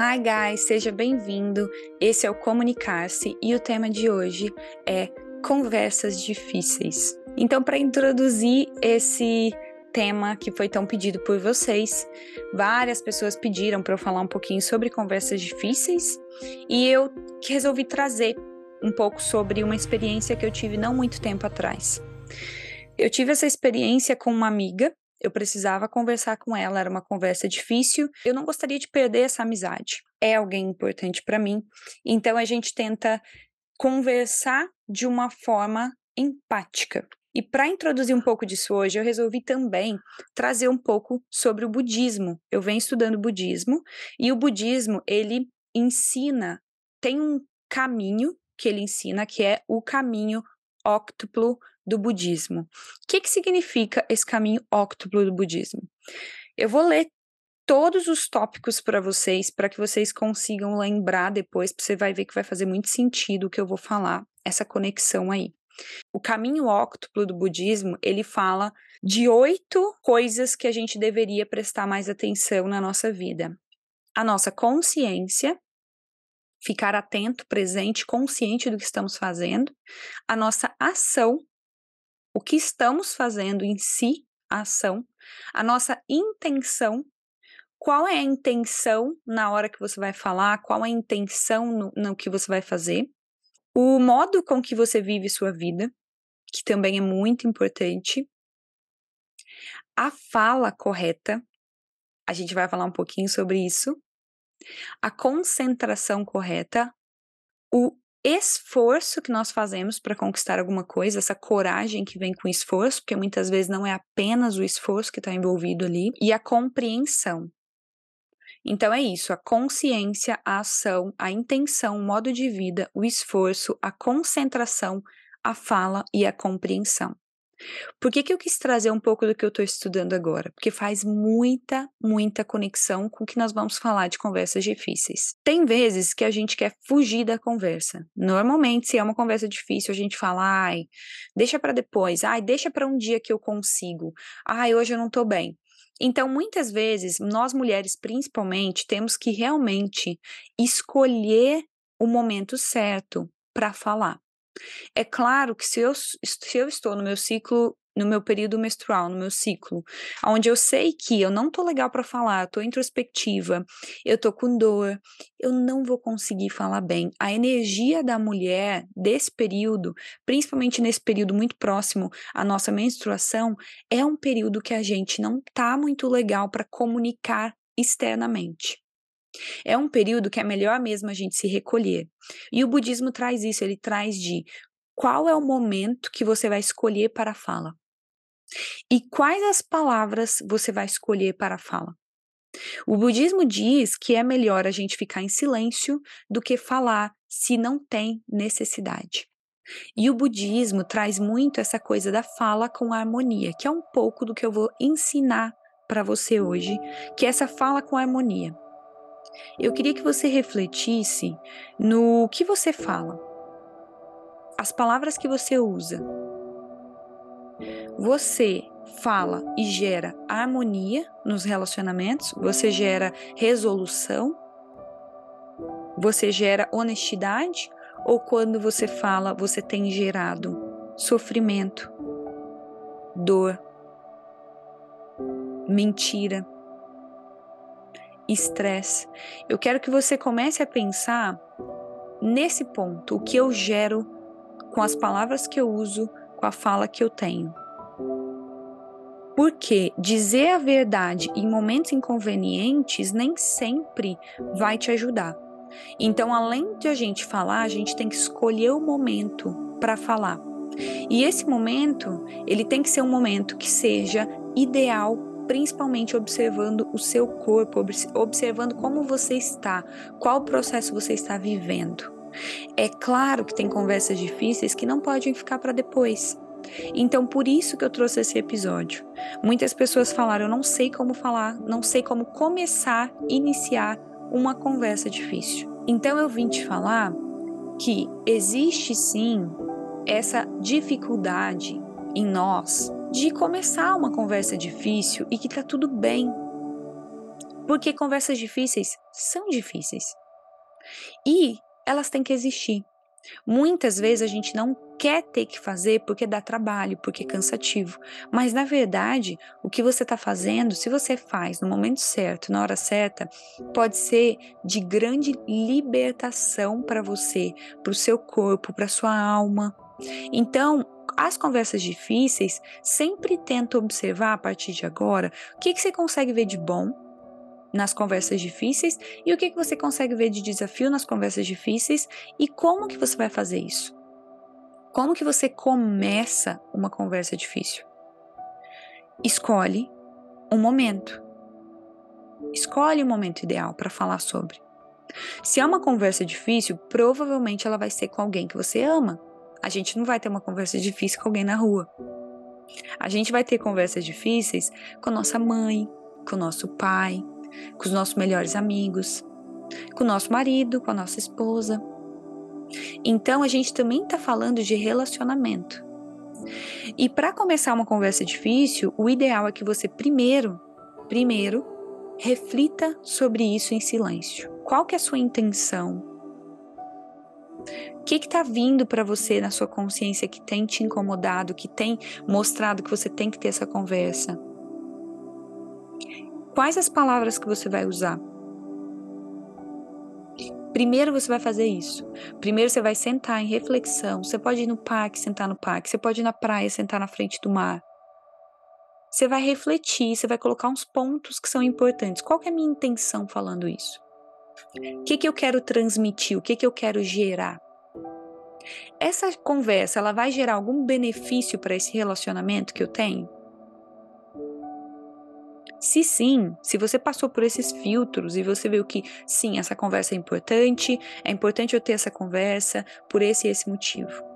Hi guys, seja bem-vindo. Esse é o Comunicar-se e o tema de hoje é conversas difíceis. Então, para introduzir esse tema que foi tão pedido por vocês, várias pessoas pediram para eu falar um pouquinho sobre conversas difíceis e eu resolvi trazer um pouco sobre uma experiência que eu tive não muito tempo atrás. Eu tive essa experiência com uma amiga eu precisava conversar com ela, era uma conversa difícil. Eu não gostaria de perder essa amizade. É alguém importante para mim. Então a gente tenta conversar de uma forma empática. E para introduzir um pouco disso hoje, eu resolvi também trazer um pouco sobre o budismo. Eu venho estudando budismo e o budismo, ele ensina, tem um caminho que ele ensina que é o caminho óctuplo do budismo. O que, que significa esse caminho óctuplo do budismo? Eu vou ler todos os tópicos para vocês, para que vocês consigam lembrar depois, você vai ver que vai fazer muito sentido o que eu vou falar, essa conexão aí. O caminho óctuplo do budismo, ele fala de oito coisas que a gente deveria prestar mais atenção na nossa vida. A nossa consciência, ficar atento, presente, consciente do que estamos fazendo, a nossa ação, o que estamos fazendo em si, a ação, a nossa intenção, qual é a intenção na hora que você vai falar, qual é a intenção no, no que você vai fazer, o modo com que você vive sua vida, que também é muito importante, a fala correta, a gente vai falar um pouquinho sobre isso, a concentração correta, o esforço que nós fazemos para conquistar alguma coisa, essa coragem que vem com esforço, porque muitas vezes não é apenas o esforço que está envolvido ali, e a compreensão. Então é isso, a consciência, a ação, a intenção, o modo de vida, o esforço, a concentração, a fala e a compreensão. Por que, que eu quis trazer um pouco do que eu estou estudando agora? Porque faz muita, muita conexão com o que nós vamos falar de conversas difíceis. Tem vezes que a gente quer fugir da conversa. Normalmente, se é uma conversa difícil, a gente fala, ai, deixa para depois, ai, deixa para um dia que eu consigo, ai, hoje eu não estou bem. Então, muitas vezes, nós mulheres principalmente, temos que realmente escolher o momento certo para falar. É claro que se eu, se eu estou no meu ciclo no meu período menstrual, no meu ciclo, onde eu sei que eu não tô legal para falar, tô introspectiva, eu tô com dor, eu não vou conseguir falar bem. A energia da mulher desse período, principalmente nesse período muito próximo à nossa menstruação, é um período que a gente não tá muito legal para comunicar externamente. É um período que é melhor mesmo a gente se recolher. E o budismo traz isso, ele traz de qual é o momento que você vai escolher para a fala. E quais as palavras você vai escolher para a fala. O budismo diz que é melhor a gente ficar em silêncio do que falar se não tem necessidade. E o budismo traz muito essa coisa da fala com harmonia, que é um pouco do que eu vou ensinar para você hoje, que é essa fala com harmonia. Eu queria que você refletisse no que você fala, as palavras que você usa. Você fala e gera harmonia nos relacionamentos, você gera resolução, você gera honestidade, ou quando você fala, você tem gerado sofrimento, dor, mentira estresse. Eu quero que você comece a pensar nesse ponto, o que eu gero com as palavras que eu uso, com a fala que eu tenho. Porque dizer a verdade em momentos inconvenientes nem sempre vai te ajudar. Então, além de a gente falar, a gente tem que escolher o momento para falar. E esse momento, ele tem que ser um momento que seja ideal principalmente observando o seu corpo, observando como você está, qual processo você está vivendo. É claro que tem conversas difíceis que não podem ficar para depois. Então, por isso que eu trouxe esse episódio. Muitas pessoas falaram: eu não sei como falar, não sei como começar, iniciar uma conversa difícil. Então, eu vim te falar que existe sim essa dificuldade em nós de começar uma conversa difícil e que tá tudo bem. Porque conversas difíceis são difíceis. E elas têm que existir. Muitas vezes a gente não quer ter que fazer porque dá trabalho, porque é cansativo. Mas na verdade, o que você está fazendo, se você faz no momento certo, na hora certa, pode ser de grande libertação para você, para o seu corpo, para sua alma. Então, as conversas difíceis, sempre tenta observar a partir de agora o que, que você consegue ver de bom nas conversas difíceis e o que, que você consegue ver de desafio nas conversas difíceis e como que você vai fazer isso. Como que você começa uma conversa difícil? Escolhe um momento. Escolhe o um momento ideal para falar sobre. Se é uma conversa difícil, provavelmente ela vai ser com alguém que você ama. A gente não vai ter uma conversa difícil com alguém na rua. A gente vai ter conversas difíceis com nossa mãe, com nosso pai, com os nossos melhores amigos, com o nosso marido, com a nossa esposa. Então a gente também está falando de relacionamento. E para começar uma conversa difícil, o ideal é que você primeiro, primeiro, reflita sobre isso em silêncio. Qual que é a sua intenção? O que está vindo para você na sua consciência que tem te incomodado, que tem mostrado que você tem que ter essa conversa? Quais as palavras que você vai usar? Primeiro você vai fazer isso. Primeiro você vai sentar em reflexão. Você pode ir no parque, sentar no parque. Você pode ir na praia, sentar na frente do mar. Você vai refletir, você vai colocar uns pontos que são importantes. Qual é a minha intenção falando isso? O que, que eu quero transmitir? O que, que eu quero gerar? Essa conversa, ela vai gerar algum benefício para esse relacionamento que eu tenho? Se sim, se você passou por esses filtros e você viu que sim, essa conversa é importante, é importante eu ter essa conversa por esse e esse motivo.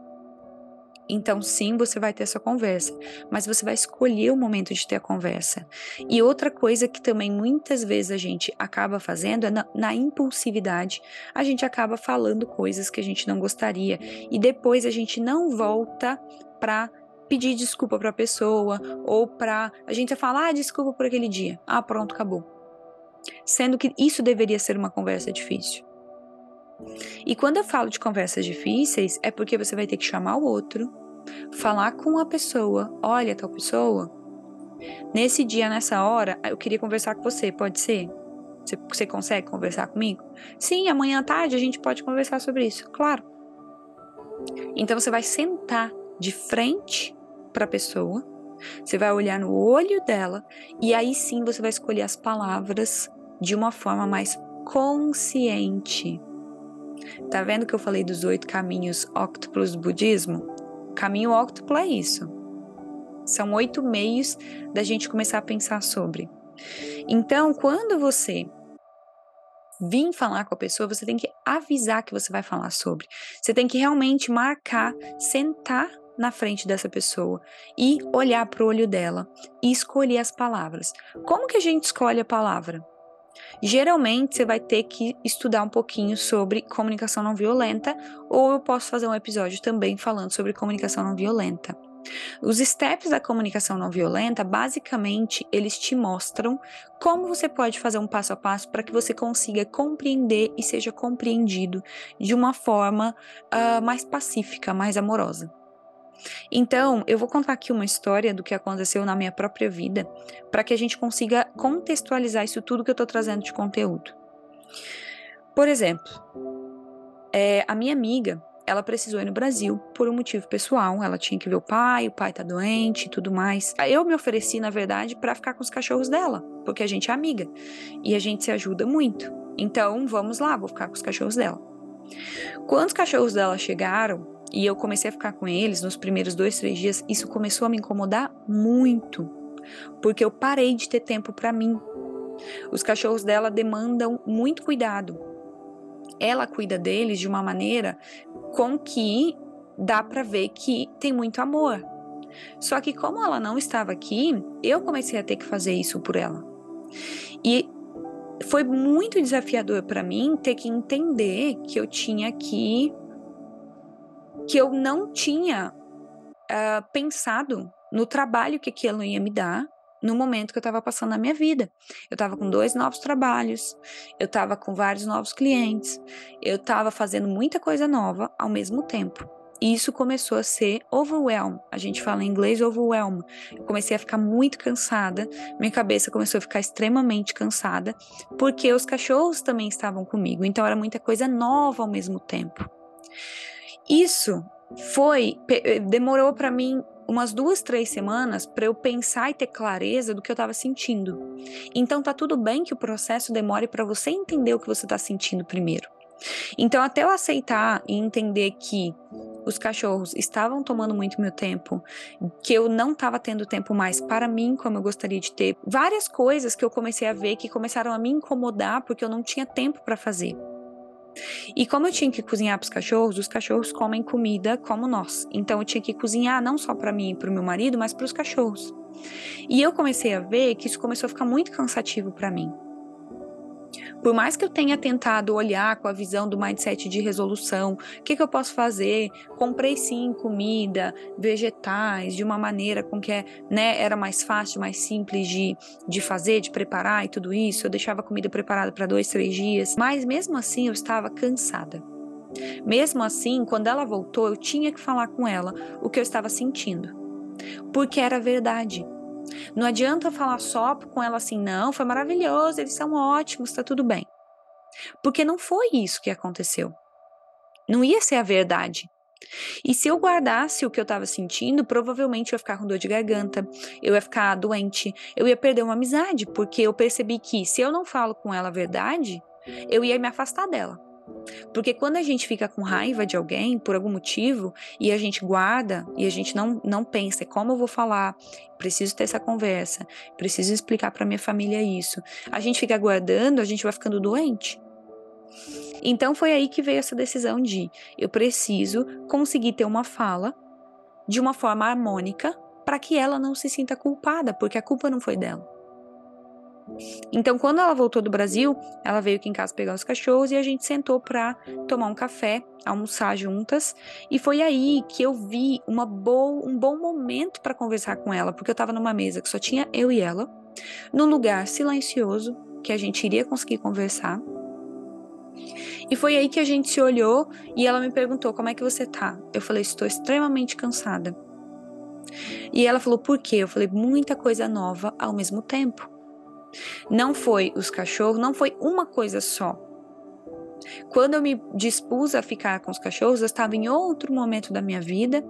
Então, sim, você vai ter essa conversa, mas você vai escolher o momento de ter a conversa. E outra coisa que também muitas vezes a gente acaba fazendo é na, na impulsividade, a gente acaba falando coisas que a gente não gostaria e depois a gente não volta para pedir desculpa para a pessoa ou para a gente falar ah, desculpa por aquele dia. Ah, pronto, acabou. Sendo que isso deveria ser uma conversa difícil. E quando eu falo de conversas difíceis, é porque você vai ter que chamar o outro, falar com a pessoa, olha tal pessoa, nesse dia, nessa hora, eu queria conversar com você, pode ser? Você, você consegue conversar comigo? Sim, amanhã à tarde a gente pode conversar sobre isso, claro. Então você vai sentar de frente para a pessoa, você vai olhar no olho dela e aí sim você vai escolher as palavras de uma forma mais consciente. Tá vendo que eu falei dos oito caminhos óctuplos do budismo? Caminho óctuplo é isso. São oito meios da gente começar a pensar sobre. Então, quando você vir falar com a pessoa, você tem que avisar que você vai falar sobre. Você tem que realmente marcar, sentar na frente dessa pessoa e olhar para o olho dela e escolher as palavras. Como que a gente escolhe a palavra? Geralmente você vai ter que estudar um pouquinho sobre comunicação não violenta, ou eu posso fazer um episódio também falando sobre comunicação não violenta. Os steps da comunicação não violenta, basicamente, eles te mostram como você pode fazer um passo a passo para que você consiga compreender e seja compreendido de uma forma uh, mais pacífica, mais amorosa. Então, eu vou contar aqui uma história do que aconteceu na minha própria vida, para que a gente consiga contextualizar isso tudo que eu estou trazendo de conteúdo. Por exemplo, é, a minha amiga, ela precisou ir no Brasil por um motivo pessoal. Ela tinha que ver o pai, o pai tá doente e tudo mais. Eu me ofereci, na verdade, para ficar com os cachorros dela, porque a gente é amiga e a gente se ajuda muito. Então, vamos lá, vou ficar com os cachorros dela. Quando os cachorros dela chegaram, e eu comecei a ficar com eles nos primeiros dois, três dias, isso começou a me incomodar muito, porque eu parei de ter tempo para mim. Os cachorros dela demandam muito cuidado. Ela cuida deles de uma maneira com que dá para ver que tem muito amor. Só que como ela não estava aqui, eu comecei a ter que fazer isso por ela. E foi muito desafiador para mim ter que entender que eu tinha que que eu não tinha uh, pensado no trabalho que aquilo ia me dar no momento que eu estava passando na minha vida. Eu estava com dois novos trabalhos, eu estava com vários novos clientes, eu estava fazendo muita coisa nova ao mesmo tempo. E isso começou a ser overwhelm. A gente fala em inglês overwhelm. Eu comecei a ficar muito cansada, minha cabeça começou a ficar extremamente cansada, porque os cachorros também estavam comigo. Então era muita coisa nova ao mesmo tempo. Isso foi demorou para mim umas duas, três semanas para eu pensar e ter clareza do que eu estava sentindo. Então tá tudo bem que o processo demore para você entender o que você está sentindo primeiro. Então até eu aceitar e entender que os cachorros estavam tomando muito meu tempo, que eu não estava tendo tempo mais para mim como eu gostaria de ter, várias coisas que eu comecei a ver que começaram a me incomodar porque eu não tinha tempo para fazer. E como eu tinha que cozinhar para os cachorros, os cachorros comem comida como nós. Então eu tinha que cozinhar não só para mim e para o meu marido, mas para os cachorros. E eu comecei a ver que isso começou a ficar muito cansativo para mim. Por mais que eu tenha tentado olhar com a visão do mindset de resolução, o que, que eu posso fazer? Comprei sim comida, vegetais, de uma maneira com que né, era mais fácil, mais simples de, de fazer, de preparar e tudo isso. Eu deixava a comida preparada para dois, três dias. Mas mesmo assim eu estava cansada. Mesmo assim, quando ela voltou, eu tinha que falar com ela o que eu estava sentindo. Porque era verdade. Não adianta falar só com ela assim, não, foi maravilhoso, eles são ótimos, tá tudo bem. Porque não foi isso que aconteceu. Não ia ser a verdade. E se eu guardasse o que eu estava sentindo, provavelmente eu ia ficar com dor de garganta, eu ia ficar doente, eu ia perder uma amizade, porque eu percebi que se eu não falo com ela a verdade, eu ia me afastar dela. Porque quando a gente fica com raiva de alguém por algum motivo e a gente guarda e a gente não, não pensa como eu vou falar, preciso ter essa conversa, preciso explicar para minha família isso. A gente fica guardando, a gente vai ficando doente. Então foi aí que veio essa decisão de eu preciso conseguir ter uma fala de uma forma harmônica para que ela não se sinta culpada, porque a culpa não foi dela. Então, quando ela voltou do Brasil, ela veio aqui em casa pegar os cachorros e a gente sentou para tomar um café, almoçar juntas. E foi aí que eu vi uma boa, um bom momento para conversar com ela, porque eu estava numa mesa que só tinha eu e ela, num lugar silencioso que a gente iria conseguir conversar. E foi aí que a gente se olhou e ela me perguntou: Como é que você tá? Eu falei: Estou extremamente cansada. E ela falou: Por quê? Eu falei: Muita coisa nova ao mesmo tempo. Não foi os cachorros, não foi uma coisa só. Quando eu me dispus a ficar com os cachorros, eu estava em outro momento da minha vida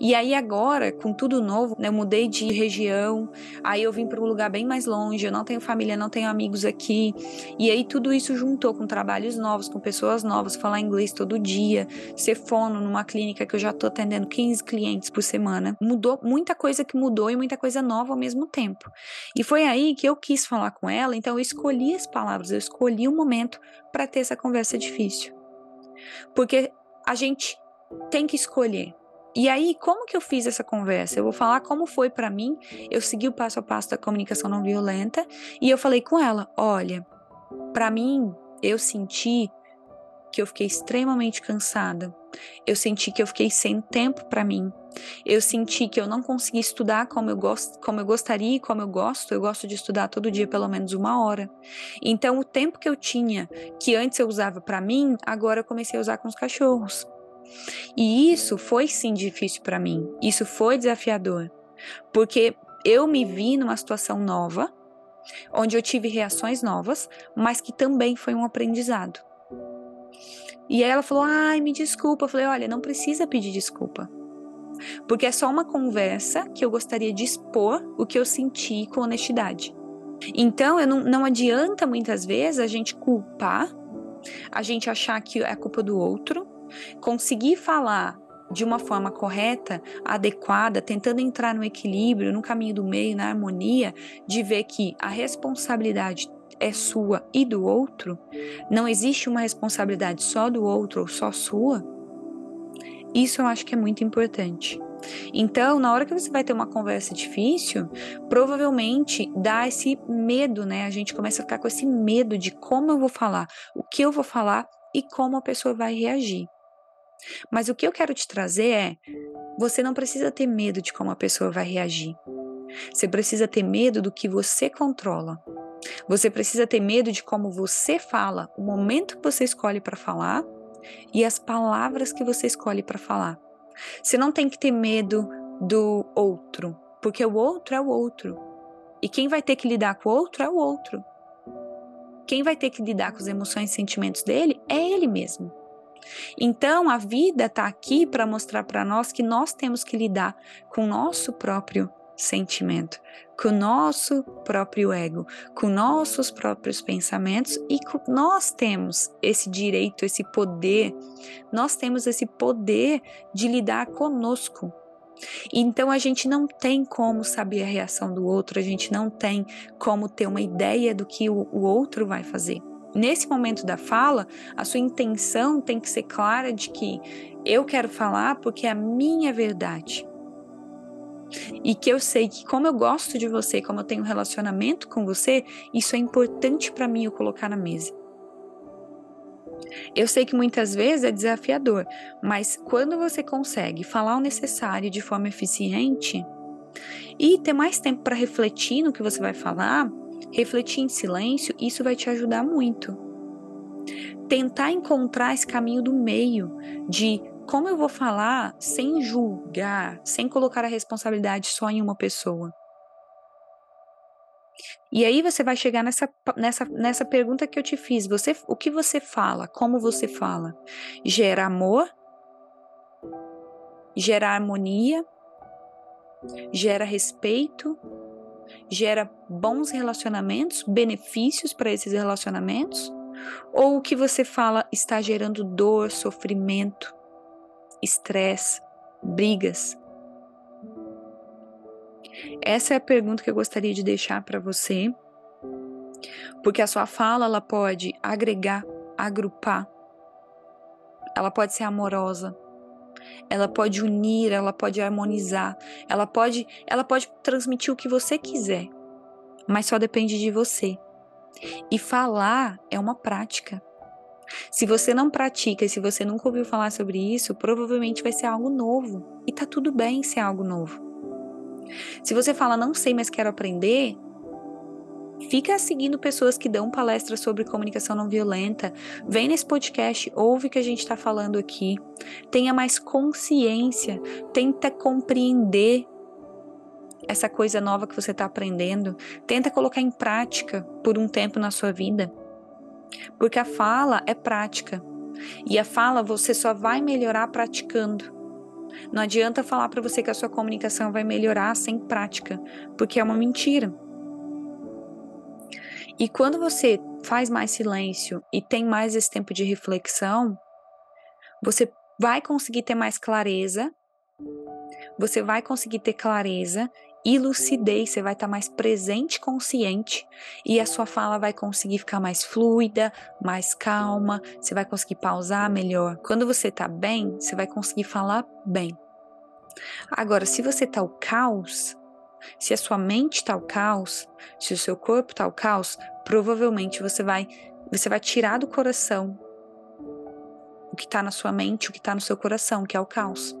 e aí agora, com tudo novo, né, eu mudei de região, aí eu vim para um lugar bem mais longe, eu não tenho família, não tenho amigos aqui. E aí tudo isso juntou com trabalhos novos, com pessoas novas, falar inglês todo dia, ser fono numa clínica que eu já estou atendendo 15 clientes por semana. Mudou muita coisa que mudou e muita coisa nova ao mesmo tempo. E foi aí que eu quis falar com ela, então eu escolhi as palavras, eu escolhi o momento para ter essa conversa difícil. Porque a gente tem que escolher e aí, como que eu fiz essa conversa? Eu vou falar como foi para mim. Eu segui o passo a passo da comunicação não violenta e eu falei com ela: olha, para mim, eu senti que eu fiquei extremamente cansada. Eu senti que eu fiquei sem tempo para mim. Eu senti que eu não consegui estudar como eu gosto, como eu gostaria e como eu gosto. Eu gosto de estudar todo dia pelo menos uma hora. Então, o tempo que eu tinha, que antes eu usava para mim, agora eu comecei a usar com os cachorros. E isso foi sim difícil para mim. Isso foi desafiador, porque eu me vi numa situação nova, onde eu tive reações novas, mas que também foi um aprendizado. E aí ela falou: "Ai, me desculpa". Eu falei: "Olha, não precisa pedir desculpa. Porque é só uma conversa que eu gostaria de expor o que eu senti com honestidade. Então, não, não adianta muitas vezes a gente culpar, a gente achar que é culpa do outro, conseguir falar de uma forma correta, adequada, tentando entrar no equilíbrio, no caminho do meio, na harmonia, de ver que a responsabilidade é sua e do outro, não existe uma responsabilidade só do outro ou só sua, isso eu acho que é muito importante. Então, na hora que você vai ter uma conversa difícil, provavelmente dá esse medo, né? A gente começa a ficar com esse medo de como eu vou falar, o que eu vou falar e como a pessoa vai reagir. Mas o que eu quero te trazer é: você não precisa ter medo de como a pessoa vai reagir. Você precisa ter medo do que você controla. Você precisa ter medo de como você fala, o momento que você escolhe para falar e as palavras que você escolhe para falar. Você não tem que ter medo do outro, porque o outro é o outro. E quem vai ter que lidar com o outro é o outro. Quem vai ter que lidar com as emoções e sentimentos dele é ele mesmo. Então, a vida está aqui para mostrar para nós que nós temos que lidar com o nosso próprio sentimento, com o nosso próprio ego, com nossos próprios pensamentos e nós temos esse direito, esse poder, nós temos esse poder de lidar conosco. Então a gente não tem como saber a reação do outro, a gente não tem como ter uma ideia do que o, o outro vai fazer. Nesse momento da fala, a sua intenção tem que ser clara de que eu quero falar porque é a minha verdade. E que eu sei que, como eu gosto de você, como eu tenho um relacionamento com você, isso é importante para mim eu colocar na mesa. Eu sei que muitas vezes é desafiador, mas quando você consegue falar o necessário de forma eficiente e ter mais tempo para refletir no que você vai falar, refletir em silêncio, isso vai te ajudar muito. Tentar encontrar esse caminho do meio de como eu vou falar sem julgar, sem colocar a responsabilidade só em uma pessoa. E aí você vai chegar nessa, nessa, nessa pergunta que eu te fiz. Você, o que você fala? Como você fala? Gera amor? Gera harmonia? Gera respeito? Gera bons relacionamentos, benefícios para esses relacionamentos? Ou o que você fala está gerando dor, sofrimento, estresse, brigas? Essa é a pergunta que eu gostaria de deixar para você, porque a sua fala ela pode agregar, agrupar, ela pode ser amorosa, ela pode unir, ela pode harmonizar, ela pode, ela pode transmitir o que você quiser, mas só depende de você. E falar é uma prática. Se você não pratica e se você nunca ouviu falar sobre isso, provavelmente vai ser algo novo. E tá tudo bem ser algo novo. Se você fala, não sei, mas quero aprender, Fica seguindo pessoas que dão palestras sobre comunicação não violenta. Vem nesse podcast, ouve o que a gente está falando aqui. Tenha mais consciência, tenta compreender essa coisa nova que você está aprendendo. Tenta colocar em prática por um tempo na sua vida. Porque a fala é prática. E a fala você só vai melhorar praticando. Não adianta falar para você que a sua comunicação vai melhorar sem prática, porque é uma mentira. E quando você faz mais silêncio e tem mais esse tempo de reflexão, você vai conseguir ter mais clareza, você vai conseguir ter clareza e lucidez, você vai estar mais presente, consciente e a sua fala vai conseguir ficar mais fluida, mais calma, você vai conseguir pausar melhor. Quando você está bem, você vai conseguir falar bem. Agora, se você está o caos, se a sua mente está o caos, se o seu corpo está o caos, provavelmente você vai você vai tirar do coração o que está na sua mente, o que está no seu coração, que é o caos.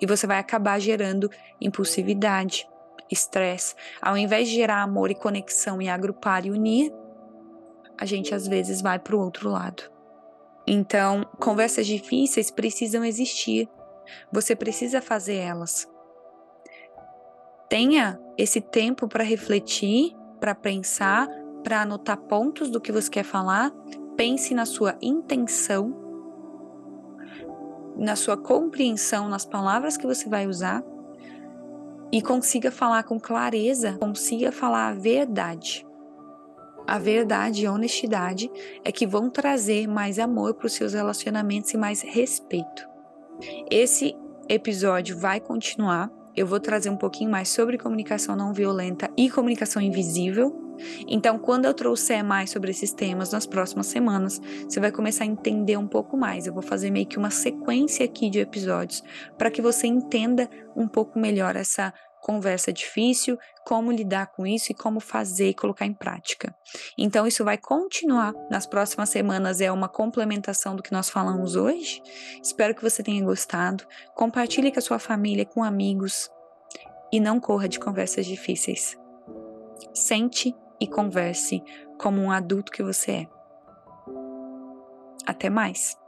E você vai acabar gerando impulsividade, estresse. Ao invés de gerar amor e conexão e agrupar e unir, a gente às vezes vai para o outro lado. Então, conversas difíceis precisam existir. Você precisa fazer elas. Tenha esse tempo para refletir, para pensar, para anotar pontos do que você quer falar. Pense na sua intenção, na sua compreensão, nas palavras que você vai usar e consiga falar com clareza, consiga falar a verdade. A verdade e a honestidade é que vão trazer mais amor para os seus relacionamentos e mais respeito. Esse episódio vai continuar eu vou trazer um pouquinho mais sobre comunicação não violenta e comunicação invisível. Então, quando eu trouxer mais sobre esses temas nas próximas semanas, você vai começar a entender um pouco mais. Eu vou fazer meio que uma sequência aqui de episódios para que você entenda um pouco melhor essa conversa difícil, como lidar com isso e como fazer e colocar em prática. Então, isso vai continuar nas próximas semanas, é uma complementação do que nós falamos hoje. Espero que você tenha gostado. Compartilhe com a sua família, com amigos. e não corra de conversas difíceis. Sente e converse como um adulto que você é. Até mais!